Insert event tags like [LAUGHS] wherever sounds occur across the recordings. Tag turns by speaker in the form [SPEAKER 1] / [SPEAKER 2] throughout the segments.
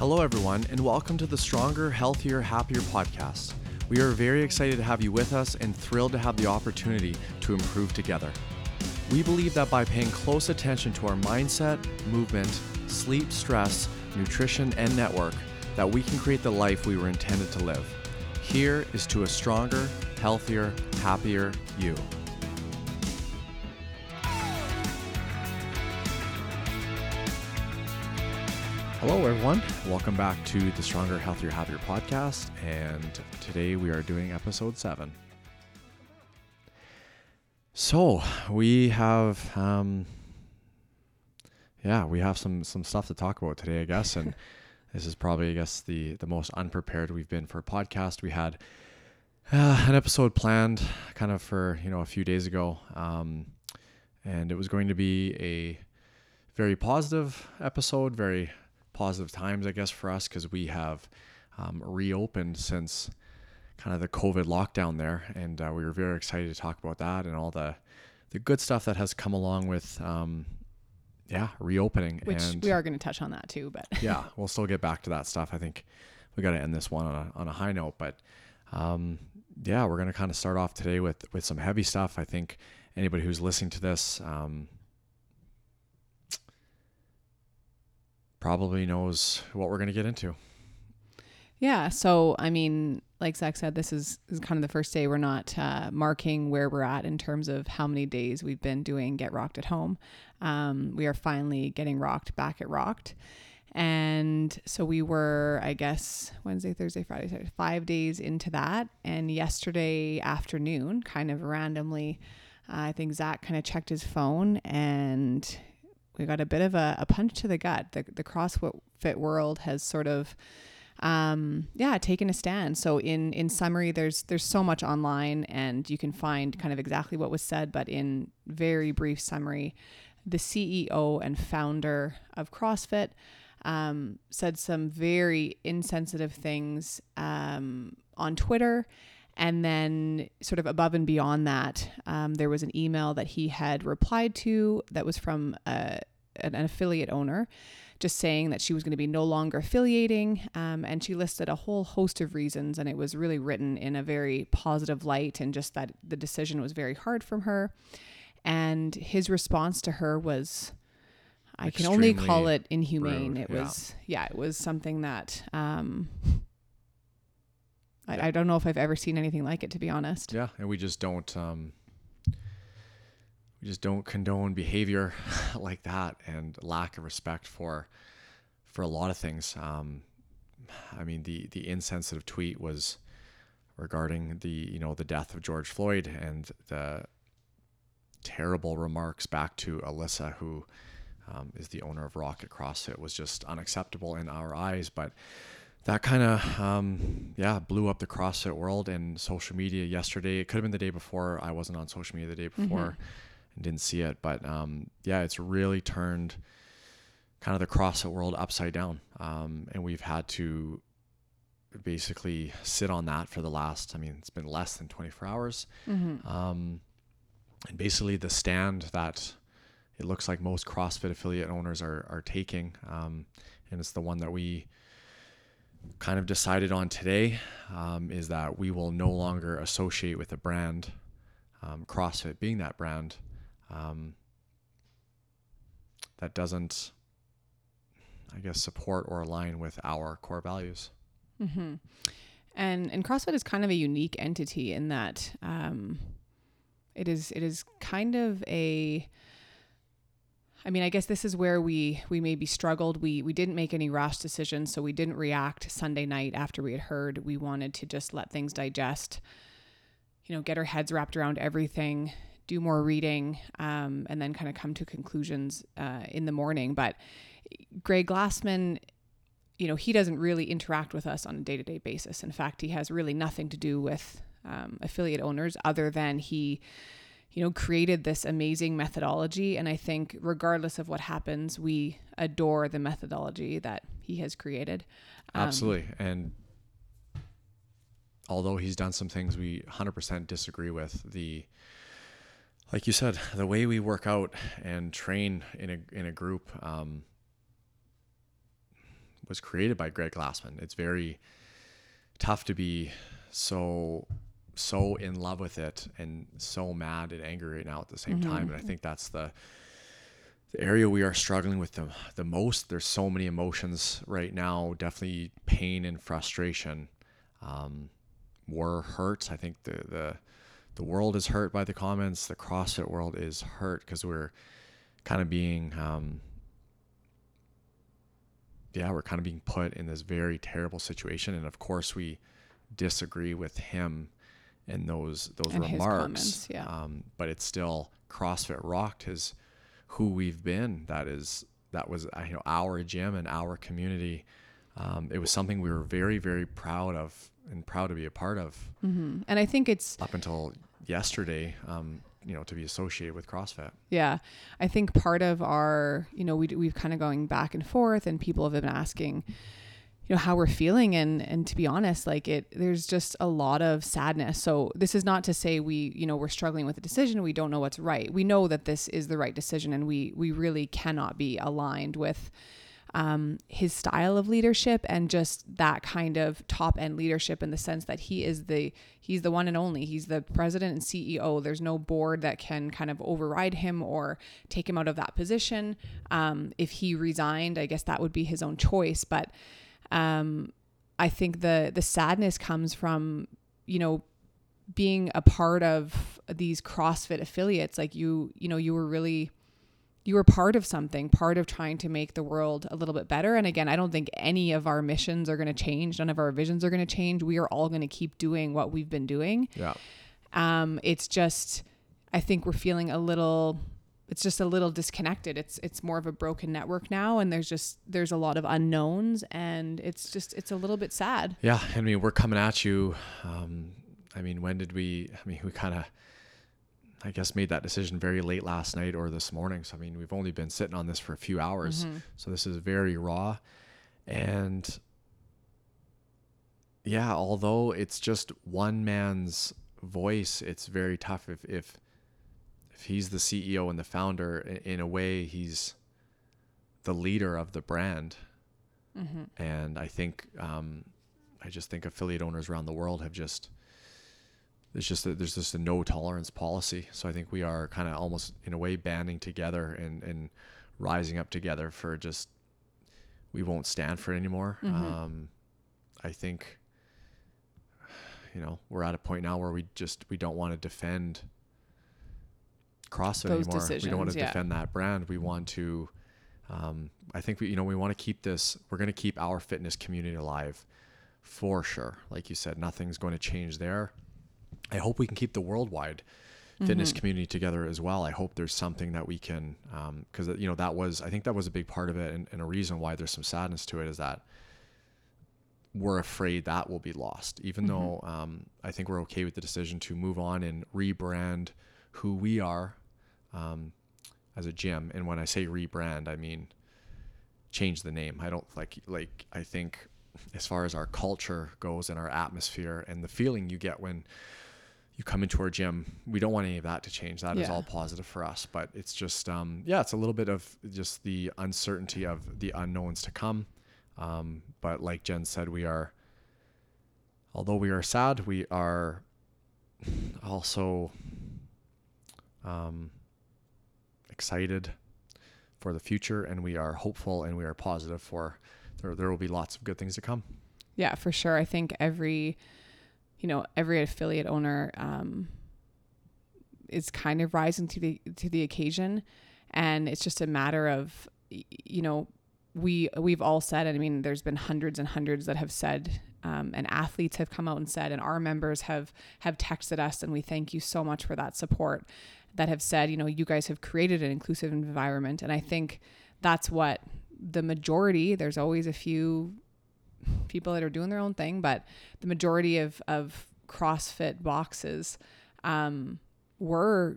[SPEAKER 1] Hello, everyone, and welcome to the Stronger, Healthier, Happier podcast. We are very excited to have you with us and thrilled to have the opportunity to improve together. We believe that by paying close attention to our mindset, movement, sleep, stress, nutrition, and network, that we can create the life we were intended to live. Here is to a stronger, healthier, happier you. Hello, everyone. Welcome back to the Stronger, Healthier, Happier podcast. And today we are doing episode seven. So we have, um, yeah, we have some some stuff to talk about today, I guess. And [LAUGHS] this is probably, I guess, the the most unprepared we've been for a podcast. We had uh, an episode planned, kind of for you know a few days ago, um, and it was going to be a very positive episode, very positive times, I guess, for us because we have um, reopened since kind of the COVID lockdown there, and uh, we were very excited to talk about that and all the the good stuff that has come along with, um, yeah, reopening.
[SPEAKER 2] Which
[SPEAKER 1] and
[SPEAKER 2] we are going to touch on that too, but
[SPEAKER 1] yeah, [LAUGHS] we'll still get back to that stuff. I think we got to end this one on a on a high note, but um, yeah, we're gonna kind of start off today with with some heavy stuff. I think anybody who's listening to this. Um, probably knows what we're going to get into.
[SPEAKER 2] yeah. So I mean, like Zach said, this is, is kind of the first day we're not uh, marking where we're at in terms of how many days we've been doing Get Rocked at Home. Um, we are finally getting rocked back at Rocked. And so we were, I guess, Wednesday, Thursday, Friday, Saturday, five days into that. And yesterday afternoon, kind of randomly, uh, I think Zach kind of checked his phone and we got a bit of a, a punch to the gut. The, the CrossFit world has sort of, um, yeah, taken a stand. So in in summary, there's there's so much online, and you can find kind of exactly what was said. But in very brief summary, the CEO and founder of CrossFit um, said some very insensitive things um, on Twitter. And then, sort of above and beyond that, um, there was an email that he had replied to that was from a, an, an affiliate owner, just saying that she was going to be no longer affiliating. Um, and she listed a whole host of reasons, and it was really written in a very positive light, and just that the decision was very hard from her. And his response to her was, I can only call it inhumane.
[SPEAKER 1] rude,
[SPEAKER 2] It
[SPEAKER 1] yeah.
[SPEAKER 2] was, yeah, it was something that um, I, I don't know if I've ever seen anything like it, to be honest.
[SPEAKER 1] Yeah, and we just don't um, we just don't condone behavior [LAUGHS] like that and lack of respect for for a lot of things. Um, I mean, the the insensitive tweet was regarding the you know the death of George Floyd and the terrible remarks back to Alyssa, who um, is the owner of Rocket CrossFit, was just unacceptable in our eyes. But that kind of um, yeah blew up the CrossFit world and social media yesterday. It could have been the day before. I wasn't on social media the day before and didn't see it, but um, yeah, it's really turned kind of the CrossFit world upside down, um, and we've had to basically sit on that for the last. I mean, it's been less than 24 hours, um, and basically the stand that it looks like most CrossFit affiliate owners are are taking, um, and it's the one that we kind of decided on today um, is that we will no longer associate with a brand, um, CrossFit being that brand, um, that doesn't, I guess, support or align with our core values.
[SPEAKER 2] Mm-hmm. And and CrossFit is kind of a unique entity in that um, it is it is kind of a I mean, I guess this is where we we maybe struggled. We we didn't make any rash decisions, so we didn't react Sunday night after we had heard. We wanted to just let things digest, you know, get our heads wrapped around everything, do more reading, um, and then kind of come to conclusions uh, in the morning. But Greg Glassman, you know, he doesn't really interact with us on a day to day basis. In fact, he has really nothing to do with um, affiliate owners other than he you know, created this amazing methodology. And I think, regardless of what happens, we adore the methodology that he has created. Um,
[SPEAKER 1] Absolutely. And although he's done some things we 100% disagree with, the like you said, the way we work out and train in a in a group, um, was created by Greg Glassman. It's very tough to be so so in love with it and so mad and angry right now at the same time. And I think that's the the area we are struggling with the the most. There's so many emotions right now. Definitely pain and frustration. Um, we're hurt. I think the the the world is hurt by the comments. The CrossFit world is hurt because we're kind of being um, yeah, we're kind of being put in this very terrible situation. And of course, we disagree with him and those those
[SPEAKER 2] And his
[SPEAKER 1] remarks.
[SPEAKER 2] comments, yeah.
[SPEAKER 1] Um, but it's still CrossFit rocked is who we've been. That is that was uh, you know our gym and our community. Um, it was something we were very very proud of and proud to be a part of
[SPEAKER 2] And I think it's
[SPEAKER 1] up until yesterday. Um, you know, to be associated with CrossFit.
[SPEAKER 2] Yeah, I think part of our, you know, we we've kind of going back and forth, and people have been asking, you know, how we're feeling, and and to be honest, like it, there's just a lot of sadness. So this is not to say we, you know, we're struggling with a decision, we don't know what's right. We know that this is the right decision, and we we really cannot be aligned with um, his style of leadership and just that kind of top end leadership in the sense that he is the he's the one and only he's the president and ceo there's no board that can kind of override him or take him out of that position um, if he resigned i guess that would be his own choice but um, i think the the sadness comes from you know being a part of these crossfit affiliates like you you know you were really you were part of something, part of trying to make the world a little bit better. And again, I don't think any of our missions are going to change. None of our visions are going to change. We are all going to keep doing what we've been doing.
[SPEAKER 1] Yeah.
[SPEAKER 2] Um, it's just, I think we're feeling a little, it's just a little disconnected. It's, it's more of a broken network now. And there's just, there's a lot of unknowns and it's just, it's a little bit sad.
[SPEAKER 1] Yeah, I mean, we're coming at you. Um, I mean, when did we? I mean, we kind of, I guess, made that decision very late last night or this morning. So I mean, we've only been sitting on this for a few hours. So this is very raw, and yeah, although it's just one man's voice, it's very tough. If if if he's the CEO and the founder, in a way, he's the leader of the brand. And I think um, I just think affiliate owners around the world have just there's just a, there's just a no tolerance policy. So I think we are kind of almost in a way banding together and and rising up together for just we won't stand for it anymore. Um, I think you know we're at a point now where we just we don't want to defend CrossFit
[SPEAKER 2] Those
[SPEAKER 1] anymore. we don't want to
[SPEAKER 2] yeah.
[SPEAKER 1] defend that brand. We want to. Um, I think we, you know, we want to keep this. We're going to keep our fitness community alive, for sure. Like you said, nothing's going to change there. I hope we can keep the worldwide fitness community together as well. I hope there's something that we can, because you know that was, I think that was a big part of it, and, and a reason why there's some sadness to it is that we're afraid that will be lost. Even though um, I think we're okay with the decision to move on and rebrand who we are um, as a gym. And when I say rebrand, I mean change the name. I don't like like I think as far as our culture goes and our atmosphere and the feeling you get when you come into our gym, we don't want any of that to change. That is
[SPEAKER 2] Yeah.
[SPEAKER 1] all positive for us. But it's just um, yeah, it's a little bit of just the uncertainty of the unknowns to come. Um, but like Jen said, we are although we are sad, we are also um, excited for the future and we are hopeful and we are positive for there, there will be lots of good things to come.
[SPEAKER 2] Yeah, for sure. I think every, you know, every affiliate owner um, is kind of rising to the to the occasion, and it's just a matter of, you know, we we've all said, and I mean, there's been hundreds and hundreds that have said, um, and athletes have come out and said, and our members have have texted us, and we thank you so much for that support. That have said, you know, you guys have created an inclusive environment, and I think that's what the majority. There's always a few people that are doing their own thing, but the majority of of CrossFit boxes um, were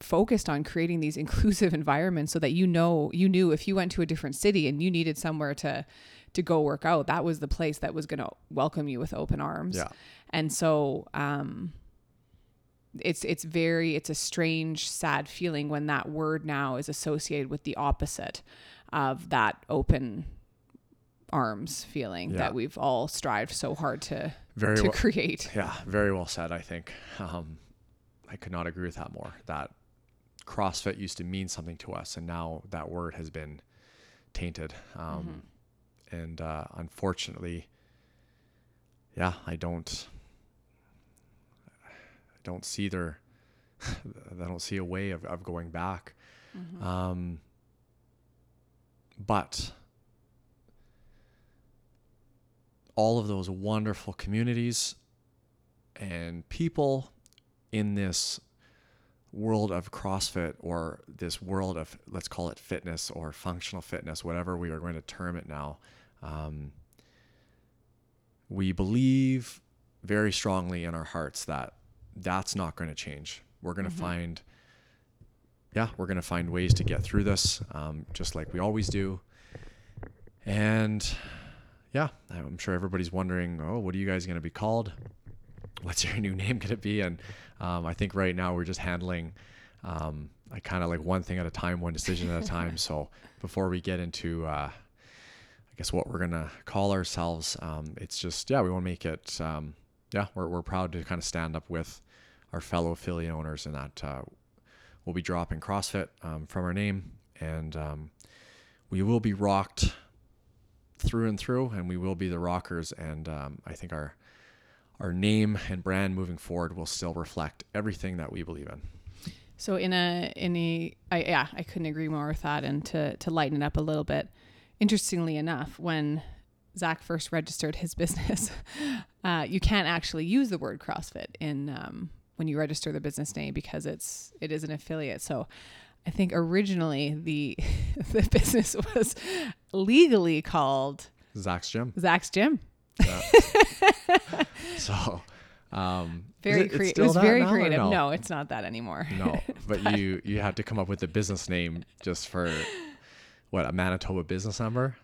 [SPEAKER 2] focused on creating these [LAUGHS] inclusive environments so that you know you knew if you went to a different city and you needed somewhere to to go work out that was the place that was going to welcome you with open arms
[SPEAKER 1] Yeah.
[SPEAKER 2] and so um it's it's very it's a strange sad feeling when that word now is associated with the opposite of that open arms feeling
[SPEAKER 1] Yeah.
[SPEAKER 2] that we've all strived so hard to
[SPEAKER 1] Very
[SPEAKER 2] to
[SPEAKER 1] well,
[SPEAKER 2] create.
[SPEAKER 1] yeah, very well said. I think um, I could not agree with that more. That CrossFit used to mean something to us, and now that word has been tainted. Um, And uh, unfortunately, yeah, I don't, don't see their, [SIGHS] I don't see a way of, of going back. Um, but all of those wonderful communities and people in this world of CrossFit or this world of, let's call it fitness or functional fitness, whatever we are going to term it now, um, we believe very strongly in our hearts that that's not going to change. We're going to find, yeah, we're going to find ways to get through this, um, just like we always do. And yeah, I'm sure everybody's wondering, oh, what are you guys going to be called? What's your [LAUGHS] new name going to be? And um, I think right now we're just handling, um, I kind of like one thing at a time, one decision at a time. [LAUGHS] so before we get into, uh, I guess what we're gonna call ourselves, um, it's just yeah, we want to make it, um, yeah, we're we're proud to kind of stand up with our fellow affiliate owners, and that uh, we'll be dropping CrossFit um, from our name, and um, we will be rocked through and through, and we will be the rockers. And um, I think our our name and brand moving forward will still reflect everything that we believe in.
[SPEAKER 2] So in a in a I, yeah, I couldn't agree more with that. And to to lighten it up a little bit, interestingly enough, when Zach first registered his [LAUGHS] business, uh, you can't actually use the word CrossFit in um, when you register the business name because it's it is an affiliate. So I think originally the [LAUGHS] the business was legally called
[SPEAKER 1] Zach's Gym.
[SPEAKER 2] Zach's Gym. [LAUGHS]
[SPEAKER 1] So, um,
[SPEAKER 2] Very
[SPEAKER 1] it- it's
[SPEAKER 2] creative. It was very creative.
[SPEAKER 1] No,
[SPEAKER 2] No, it's not that anymore.
[SPEAKER 1] no. But [LAUGHS] you you had to come up with a business name just for what a Manitoba business number.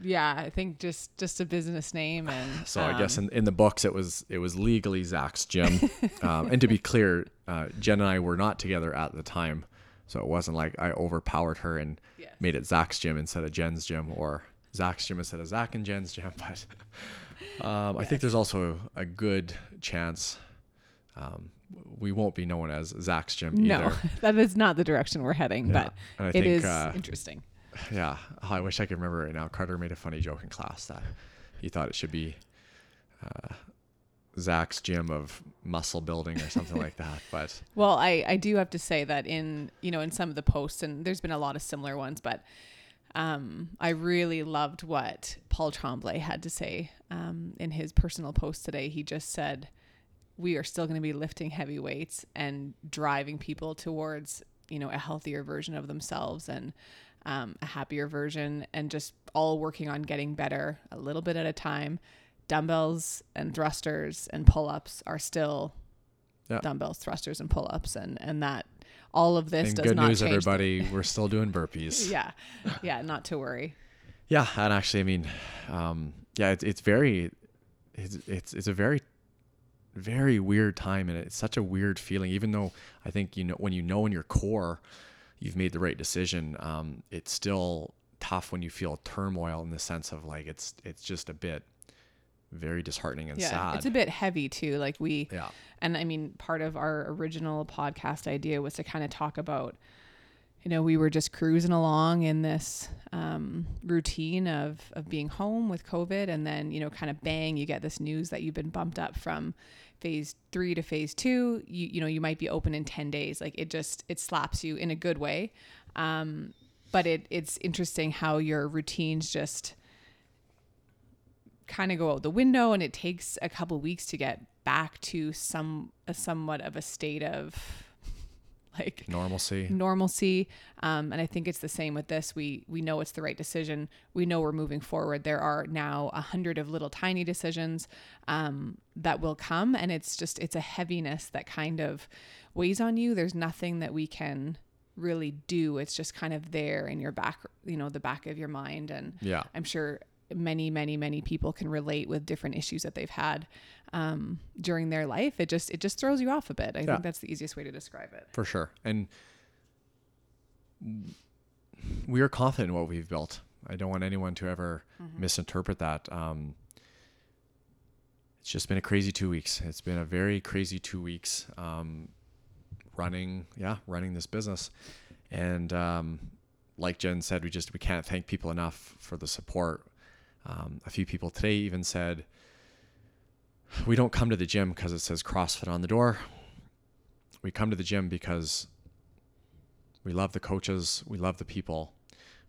[SPEAKER 2] Yeah, I think just just a business name and [SIGHS]
[SPEAKER 1] So I guess
[SPEAKER 2] um,
[SPEAKER 1] in, in the books it was it was legally Zach's gym. [LAUGHS] um, and to be clear, uh, Jen and I were not together at the time, so it wasn't like I overpowered her and
[SPEAKER 2] Yes.
[SPEAKER 1] made it Zach's gym instead of Jen's gym or Zach's gym instead of Zach and Jen's gym. [LAUGHS] But um, I think there's also a good chance um, we won't be known as Zach's gym
[SPEAKER 2] no,
[SPEAKER 1] either. [LAUGHS]
[SPEAKER 2] that is not the direction we're heading,
[SPEAKER 1] Yeah.
[SPEAKER 2] but it
[SPEAKER 1] think,
[SPEAKER 2] is
[SPEAKER 1] uh,
[SPEAKER 2] interesting.
[SPEAKER 1] Yeah, oh, I wish I could remember right now. Carter made a funny joke in class that he thought it should be uh, Zach's gym of muscle building or something like that. [LAUGHS] But
[SPEAKER 2] Well, I, I do have to say that in you know in some of the posts and there's been a lot of similar ones, but um, I really loved what Paul Tremblay had to say um, in his personal post today. He just said we are still going to be lifting heavy weights and driving people towards you know a healthier version of themselves and um, a happier version and just all working on getting better a little bit at a time dumbbells and thrusters and pull-ups are still
[SPEAKER 1] Yeah.
[SPEAKER 2] dumbbells thrusters and pull-ups and and that all of this
[SPEAKER 1] and
[SPEAKER 2] does
[SPEAKER 1] good
[SPEAKER 2] not
[SPEAKER 1] news,
[SPEAKER 2] change the-
[SPEAKER 1] everybody, we're still doing burpees. [LAUGHS]
[SPEAKER 2] yeah yeah not to worry
[SPEAKER 1] Yeah, and actually, I mean, um, yeah, it's it's very, it's it's it's a very, very weird time, and it's such a weird feeling. Even though I think you know when you know in your core, you've made the right decision. Um, it's still tough when you feel turmoil in the sense of like it's it's just a bit very disheartening and
[SPEAKER 2] yeah
[SPEAKER 1] sad.
[SPEAKER 2] it's a bit heavy too like we
[SPEAKER 1] yeah,
[SPEAKER 2] and i mean part of our original podcast idea was to kind of talk about you know we were just cruising along in this um, routine of of being home with covid and then you know kind of bang you get this news that you've been bumped up from phase three to phase two you you know you might be open in 10 days. Like it just it slaps you in a good way. Um, but it it's interesting how your routines just kind of go out the window and it takes a couple weeks to get back to some a somewhat of a state of [LAUGHS] like
[SPEAKER 1] normalcy.
[SPEAKER 2] normalcy. Um, and i think it's the same with this. We we know it's the right decision. We know we're moving forward. There are now a hundred of little tiny decisions um, that will come. And it's just it's a heaviness that kind of weighs on you. There's nothing that we can really do. It's just kind of there in your back you know the back of your mind. And
[SPEAKER 1] Yeah,
[SPEAKER 2] I'm sure many, many, many people can relate with different issues that they've had um, during their life. It just it just throws you off a bit. I
[SPEAKER 1] Yeah.
[SPEAKER 2] think that's the easiest way to describe it.
[SPEAKER 1] for sure. And we are confident in what we've built. I don't want anyone to ever misinterpret that. Um, it's just been a crazy two weeks. It's been a very crazy two weeks um, running, yeah, running this business. And um, like Jen said, we just we can't thank people enough for the support. Um, a few people today even said, "We don't come to the gym because it says CrossFit on the door. We come to the gym because we love the coaches, we love the people,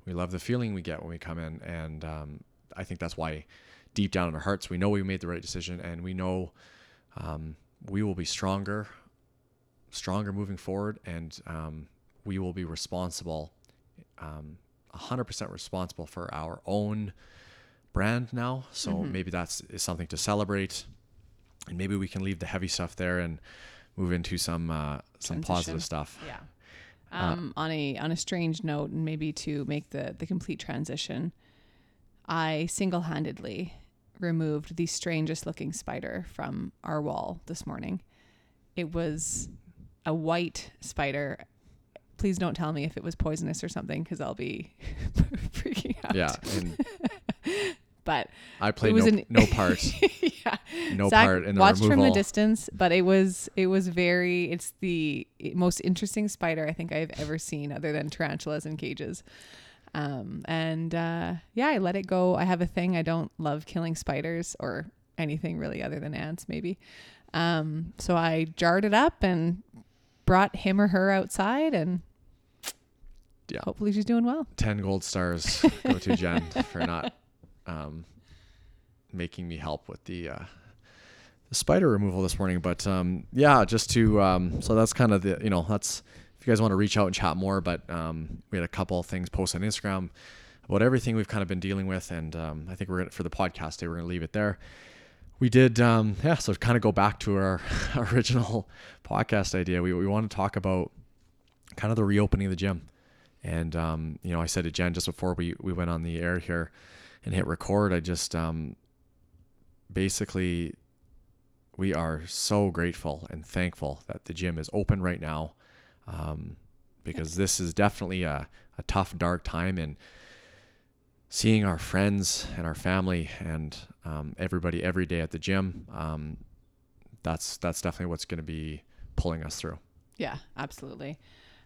[SPEAKER 1] we love the feeling we get when we come in, and um, I think that's why." Deep down in our hearts, we know we made the right decision, and we know um, we will be stronger, stronger moving forward, and um, we will be responsible, um, 100% responsible for our own brand now. So maybe that's is something to celebrate, and maybe we can leave the heavy stuff there and move into some uh, some
[SPEAKER 2] Transition.
[SPEAKER 1] positive stuff.
[SPEAKER 2] Yeah. Um, on a on a strange note, and maybe to make the the complete transition, I single handedly removed the strangest looking spider from our wall this morning. It was a white spider. Please don't tell me if it was poisonous or something, because I'll be [LAUGHS] freaking out.
[SPEAKER 1] Yeah, and [LAUGHS]
[SPEAKER 2] but
[SPEAKER 1] I played
[SPEAKER 2] was
[SPEAKER 1] no,
[SPEAKER 2] an-
[SPEAKER 1] no [LAUGHS] part,
[SPEAKER 2] yeah,
[SPEAKER 1] no
[SPEAKER 2] Zach
[SPEAKER 1] part in the
[SPEAKER 2] watched
[SPEAKER 1] removal.
[SPEAKER 2] from the distance, but it was it was very. It's the most interesting spider I think I've ever seen, other than tarantulas in cages. Um, and uh, yeah, I let it go. I have a thing. I don't love killing spiders or anything really, other than ants, maybe. Um, so I jarred it up and brought him or her outside, and
[SPEAKER 1] Yeah.
[SPEAKER 2] hopefully she's doing well.
[SPEAKER 1] 10 gold stars go to Jen [LAUGHS] for not um, making me help with the uh, the spider removal this morning. But um, yeah, just to um, so that's kind of the you know that's if you guys want to reach out and chat more. But um, we had a couple things posted on Instagram about everything we've kind of been dealing with, and um, I think we're gonna, for the podcast day we're gonna leave it there. We did um, yeah, so kind of go back to our [LAUGHS] original podcast idea. We we want to talk about kind of the reopening of the gym. And um, you know, I said to Jen just before we we went on the air here and hit record, I just um, basically we are so grateful and thankful that the gym is open right now, um, because this is definitely a a tough, dark time and seeing our friends and our family and um, everybody every day at the gym. Um, that's that's definitely what's going to be pulling us through.
[SPEAKER 2] Yeah, absolutely.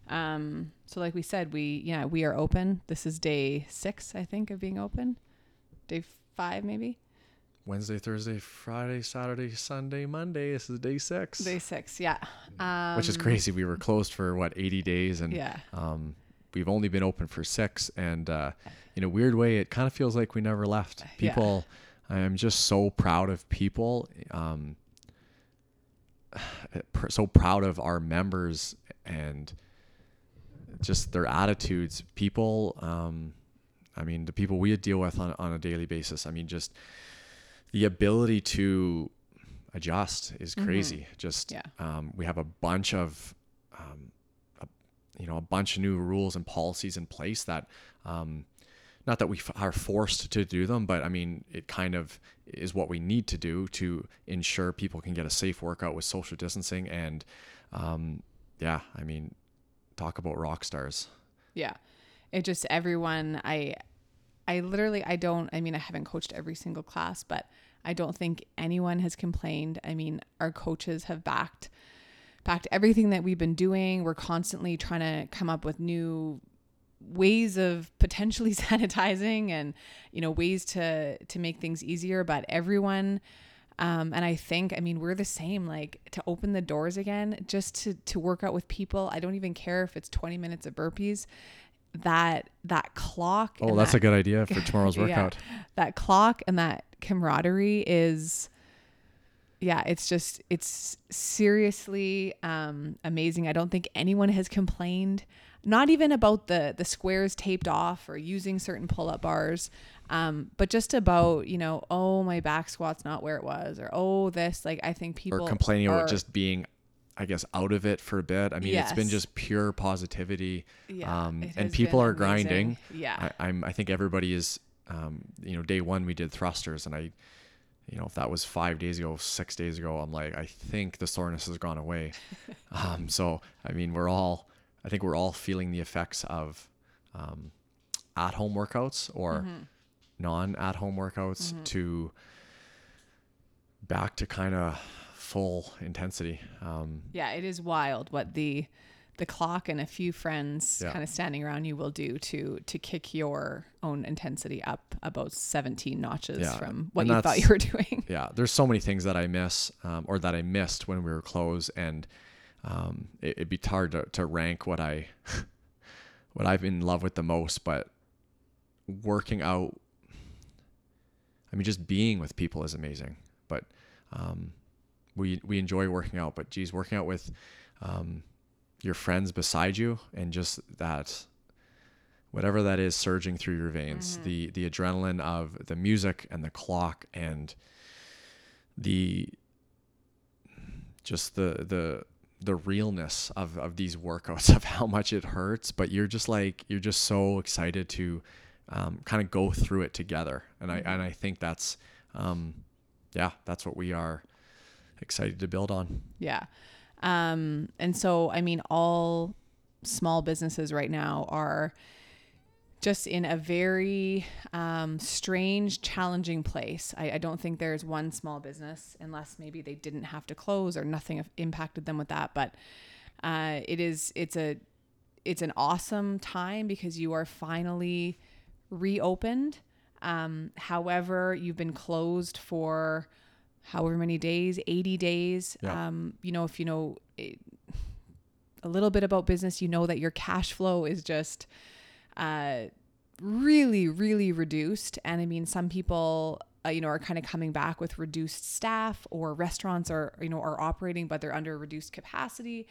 [SPEAKER 2] Um, so like we said, we yeah we are open. This is day six, I think, of being open. Day five, maybe.
[SPEAKER 1] Wednesday, Thursday, Friday, Saturday, Sunday, Monday. This is day six,
[SPEAKER 2] Day six, yeah. Um,
[SPEAKER 1] which is crazy. We were closed for what 80 days, and
[SPEAKER 2] Yeah,
[SPEAKER 1] um, we've only been open for six. And uh, in a weird way, it kind of feels like we never left.
[SPEAKER 2] Yeah.
[SPEAKER 1] People, I am just so proud of people. Um, so proud of our members and just their attitudes. People, um, I mean, the people we deal with on, on a daily basis. I mean, just the ability to adjust is crazy. Just
[SPEAKER 2] Yeah.
[SPEAKER 1] um, we have a bunch of um, a, you know a bunch of new rules and policies in place that um, not that we f- are forced to do them, but I mean it kind of is what we need to do to ensure people can get a safe workout with social distancing and um, yeah, I mean talk about rock stars.
[SPEAKER 2] yeah. It just everyone. I, I literally I don't. I mean, I haven't coached every single class, but I don't think anyone has complained. I mean, our coaches have backed backed everything that we've been doing. We're constantly trying to come up with new ways of potentially [LAUGHS] sanitizing and you know ways to to make things easier but everyone um, and I think, I mean, we're the same. Like to open the doors again, just to to work out with people. I don't even care if it's twenty minutes of burpees. That that clock.
[SPEAKER 1] Oh, that's
[SPEAKER 2] that,
[SPEAKER 1] a good idea for [LAUGHS] tomorrow's
[SPEAKER 2] Yeah.
[SPEAKER 1] workout.
[SPEAKER 2] that clock and that camaraderie is yeah it's just it's seriously um amazing i don't think anyone has complained not even about the the squares taped off or using certain pull-up bars um but just about you know oh my back squat's not where it was or oh this like i think people
[SPEAKER 1] or complaining
[SPEAKER 2] are,
[SPEAKER 1] about just being I guess out of it for a bit. I mean, it's been just pure positivity.
[SPEAKER 2] Yeah,
[SPEAKER 1] um, and people are
[SPEAKER 2] amazing.
[SPEAKER 1] grinding.
[SPEAKER 2] yeah
[SPEAKER 1] I, I'm I think everybody is um, you know, day one we did thrusters and I you know, if that was five days ago, six days ago, I'm like, I think the soreness has gone away. [LAUGHS] um, so I mean we're all I think we're all feeling the effects of um, at home workouts or
[SPEAKER 2] Mm-hmm.
[SPEAKER 1] non at home workouts to back to kind of full intensity. Um,
[SPEAKER 2] Yeah, it is wild what the the clock and a few friends
[SPEAKER 1] Yeah.
[SPEAKER 2] kind of standing around you will do to to kick your own intensity up about 17 notches
[SPEAKER 1] Yeah,
[SPEAKER 2] from what
[SPEAKER 1] and
[SPEAKER 2] you thought you were [LAUGHS] doing.
[SPEAKER 1] yeah, there's so many things that I miss um, or that I missed when we were closed, and um, it, it'd be hard to, to rank what I [LAUGHS] what I've been in love with the most. But working out, I mean, just being with people is amazing. But um, we we enjoy working out. But geez, working out with um, your friends beside you and just that whatever that is surging through your veins the the adrenaline of the music and the clock and the just the the the realness of of these workouts [LAUGHS] of how much it hurts but you're just like you're just so excited to um, kind of go through it together and i and i think that's um yeah that's what we are excited to build on
[SPEAKER 2] Yeah. Um, and so, I mean, all small businesses right now are just in a very um, strange, challenging place. I, I don't think there's one small business, unless maybe they didn't have to close or nothing impacted them with that. But uh, it is, it's a, it's an awesome time because you are finally reopened. Um, however, you've been closed for however many days 80 days.
[SPEAKER 1] Yeah.
[SPEAKER 2] um, you know if you know it, a little bit about business you know that your cash flow is just uh, really really reduced. And i mean some people uh, you know are kind of coming back with reduced staff or restaurants are you know are operating but they're under reduced capacity.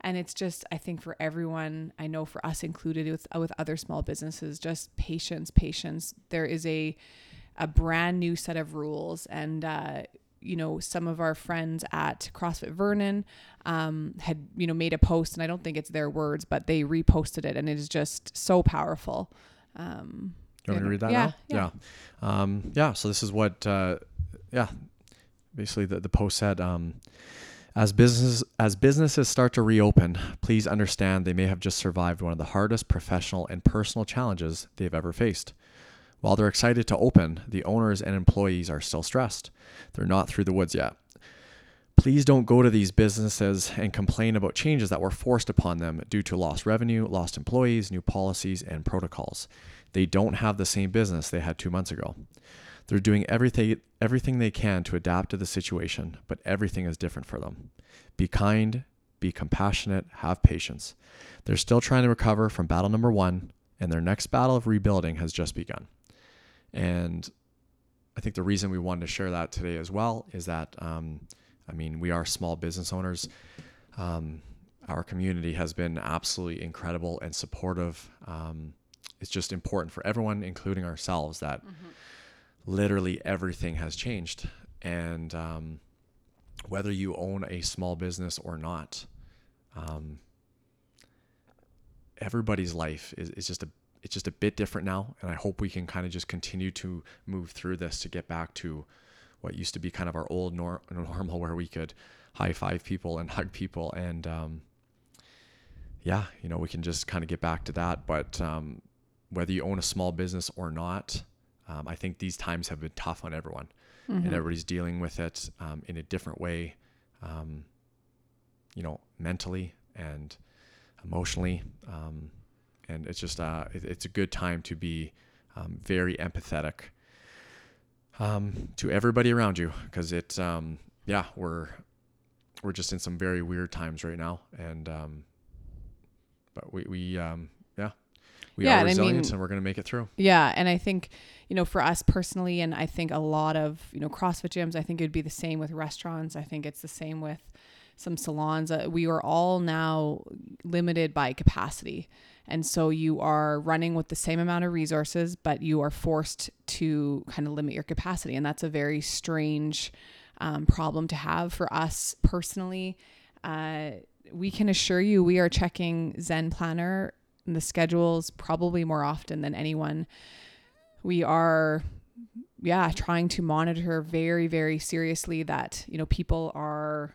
[SPEAKER 2] And it's just i think for everyone i know for us included with with other small businesses just patience patience. There is a a brand new set of rules and uh you know some of our friends at CrossFit Vernon um, had you know made a post and I don't think it's their words but they reposted it and it is just so powerful. Um,
[SPEAKER 1] you want me to read that
[SPEAKER 2] yeah,
[SPEAKER 1] now? yeah. Yeah, um, yeah so this is what uh, yeah basically the, the post said um, as business as businesses start to reopen please understand they may have just survived one of the hardest professional and personal challenges they've ever faced while they're excited to open the owners and employees are still stressed they're not through the woods yet Please don't go to these businesses and complain about changes that were forced upon them due to lost revenue, lost employees, new policies, and protocols. They don't have the same business they had two months ago. They're doing everything everything they can to adapt to the situation, but everything is different for them. Be kind, be compassionate, have patience. They're still trying to recover from battle number 1, and their next battle of rebuilding has just begun. And I think the reason we wanted to share that today as well is that um, I mean, we are small business owners. Um, our community has been absolutely incredible and supportive. Um, it's just important for everyone, including ourselves, that literally everything has changed. And um, whether you own a small business or not, um, everybody's life is, is just a it's just a bit different now. And I hope we can kind of just continue to move through this to get back to what used to be kind of our old nor- normal where we could high five people and [LAUGHS] hug people and um, yeah you know we can just kind of get back to that but um, whether you own a small business or not um, i think these times have been tough on everyone and everybody's dealing with it um, in a different way um, you know mentally and emotionally um, and it's just uh, it, it's a good time to be um, very empathetic um, to everybody around you because it um, yeah we're we're just in some very weird times right now and um, but we we um, yeah we
[SPEAKER 2] Yeah,
[SPEAKER 1] are
[SPEAKER 2] and I
[SPEAKER 1] resilient
[SPEAKER 2] mean-
[SPEAKER 1] and we're gonna make it through
[SPEAKER 2] Yeah, and I think you know for us personally, and I think a lot of you know CrossFit gyms. I think it'd be the same with restaurants. I think it's the same with some salons. Uh, we are all now limited by capacity, and so you are running with the same amount of resources, but you are forced to kind of limit your capacity, and that's a very strange um, problem to have for us personally. Uh, we can assure you, we are checking Zen Planner and the schedules probably more often than anyone. We are, yeah, trying to monitor very, very seriously that, you know, people are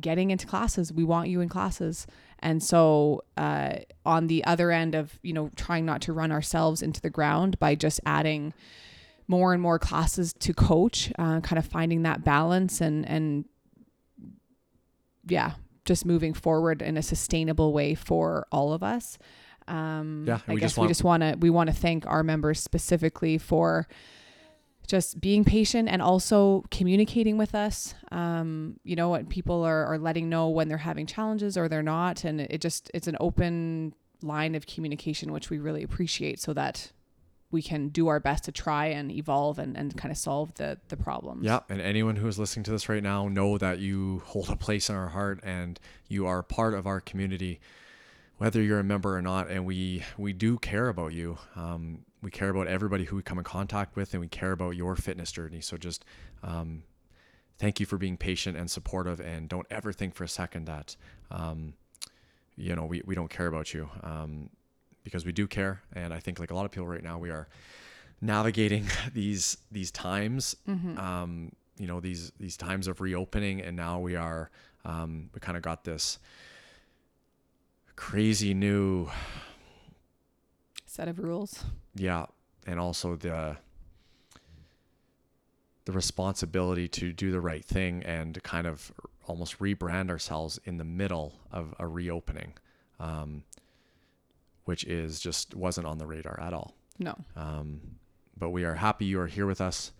[SPEAKER 2] getting into classes. We want you in classes. And so, uh, on the other end of, you know, trying not to run ourselves into the ground by just adding more and more classes to coach, uh, kind of finding that balance and, and yeah, just moving forward in a sustainable way for all of us. Um,
[SPEAKER 1] Yeah,
[SPEAKER 2] I guess
[SPEAKER 1] just
[SPEAKER 2] we just want to we want to thank our members specifically for just being patient and also communicating with us. Um, you know what people are are letting know when they're having challenges or they're not, and it just it's an open line of communication which we really appreciate, so that we can do our best to try and evolve and, and kind of solve the the problems.
[SPEAKER 1] Yeah, and anyone who is listening to this right now know that you hold a place in our heart and you are part of our community, whether you're a member or not. And we we do care about you. Um, we care about everybody who we come in contact with, and we care about your fitness journey. So just um, thank you for being patient and supportive, and don't ever think for a second that um, you know we we don't care about you. Um, because we do care, and I think like a lot of people right now, we are navigating [LAUGHS] these these times um, you know these these times of reopening and now we are um, we kind of got this crazy new
[SPEAKER 2] Set of rules.
[SPEAKER 1] Yeah and also the the responsibility to do the right thing and kind of almost rebrand ourselves in the middle of a reopening um, which is just wasn't on the radar at all
[SPEAKER 2] No,
[SPEAKER 1] um, but we are happy you are here with us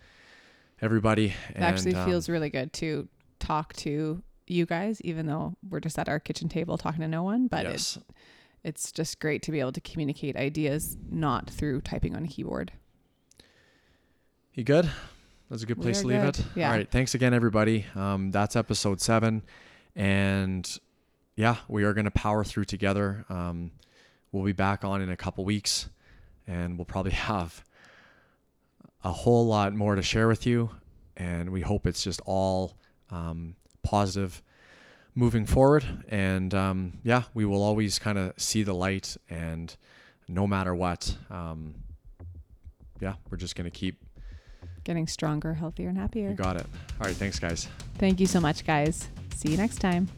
[SPEAKER 1] everybody
[SPEAKER 2] it
[SPEAKER 1] and,
[SPEAKER 2] actually
[SPEAKER 1] um,
[SPEAKER 2] feels really good to talk to you guys, even though we're just at our kitchen table talking to no one. But
[SPEAKER 1] yes
[SPEAKER 2] it's it's just great to be able to communicate ideas not through typing on a keyboard.
[SPEAKER 1] You good? That's a good place to leave
[SPEAKER 2] good.
[SPEAKER 1] it.
[SPEAKER 2] Yeah.
[SPEAKER 1] All right. Thanks again, everybody. Um, that's episode seven. And yeah, we are going to power through together. Um, we'll be back on in a couple weeks and we'll probably [LAUGHS] have a whole lot more to share with you. And we hope it's just all um, positive moving forward. And um, yeah, we will always kind of see the light. And no matter what, um, yeah, we're just going to keep
[SPEAKER 2] Getting stronger, healthier, and happier.
[SPEAKER 1] you got it. All right. Thanks, guys.
[SPEAKER 2] Thank you so much, guys. See you next time.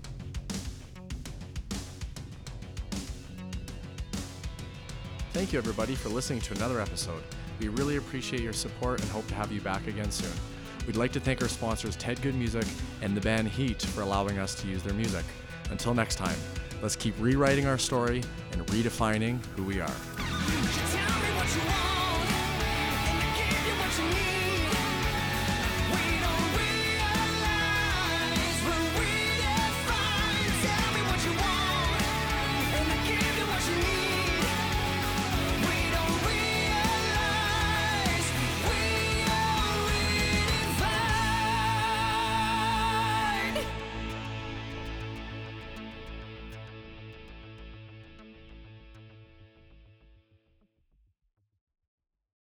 [SPEAKER 1] Thank you, everybody, for listening to another episode. We really appreciate your support and hope to have you back again soon. We'd like to thank our sponsors, Ted Good Music and the band Heat, for allowing us to use their music. Until next time, let's keep rewriting our story and redefining who we are.